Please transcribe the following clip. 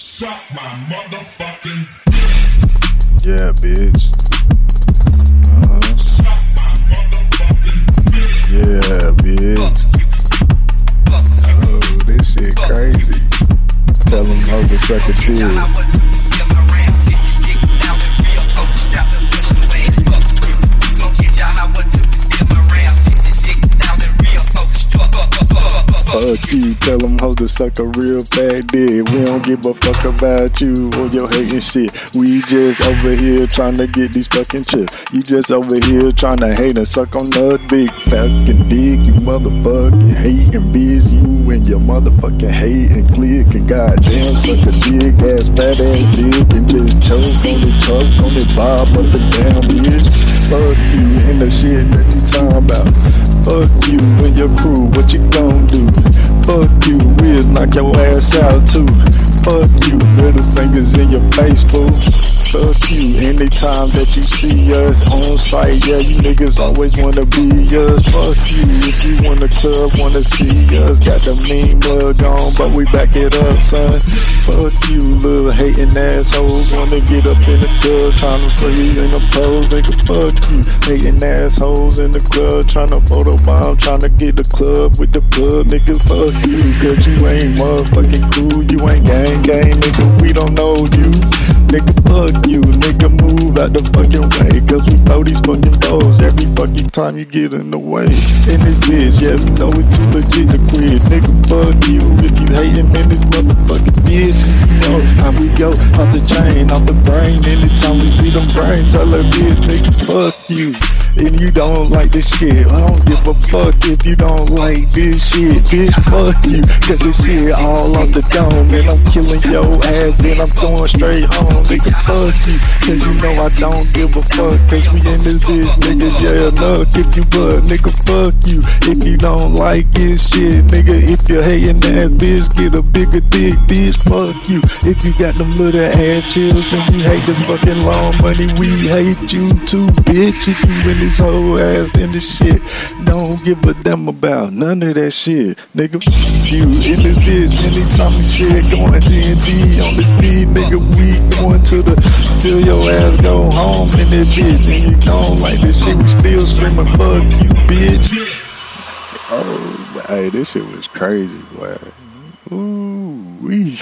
Suck my motherfucking Yeah, bitch. Yeah, bitch. Oh, this shit crazy. Tell them how to suck a dick. Suck a real bad dick. We don't give a fuck about you or your hating shit. We just over here trying to get these fucking chips. You just over here trying to hate and suck on the big fucking dick. You motherfucking hating bitch. You and your motherfucking hating click and goddamn suck a dick ass fat ass dick and just choke on it, choke on it, bob up and down, bitch. Fuck you and the shit that you talking about. Fuck you and your crew, what you gon' do? Fuck you, we'll knock your ass out too. Fuck you, little fingers in your face, boo. Fuck you, anytime that you see us on site, yeah, you niggas always wanna be us. Fuck you, if you wanna club, wanna see us, got the mean mug on, but we back it up, son. Fuck you, little hating assholes, wanna get up in the club, trying to free in the pose, nigga. Fuck you, hating assholes in the club, trying to photo bomb, trying to get the club with the plug, nigga. Fuck you, cause you ain't motherfucking cool, you ain't gang gang, nigga. We don't know you, nigga. Fuck you, nigga. Move out the fucking way, cause we throw these fucking balls every fucking time you get in the way. In this bitch, yeah, we know it's too legit to quit, nigga. Fuck you, if you hating in this motherfucking bitch, know how we go off the chain, off the brain. Anytime we see them brains, tell her bitch, nigga, fuck you. And you don't like this shit, I don't give a fuck if you don't like this shit, bitch. Fuck you, cause this shit all off the dome, and I'm killing your ass, then I'm going straight home, nigga. Fuck you, cause you know I don't give a fuck, cause we in this bitch, nigga. Yeah, look, if you but, nigga, fuck you. If you don't like this shit, nigga, if you're hating ass bitch, get a bigger dick, bitch. Fuck you. If you got them little ass chills and you hate this fucking long money, we hate you too, bitch. If you in this whole ass in this shit, don't give a damn about none of that shit, nigga. You in this bitch, anytime we shit going D&D on this beat, nigga, we going to the till your ass go home in this bitch, and you don't like this shit, we still screaming fuck you, bitch. Oh, hey, this shit was crazy, boy. Ooh, wee.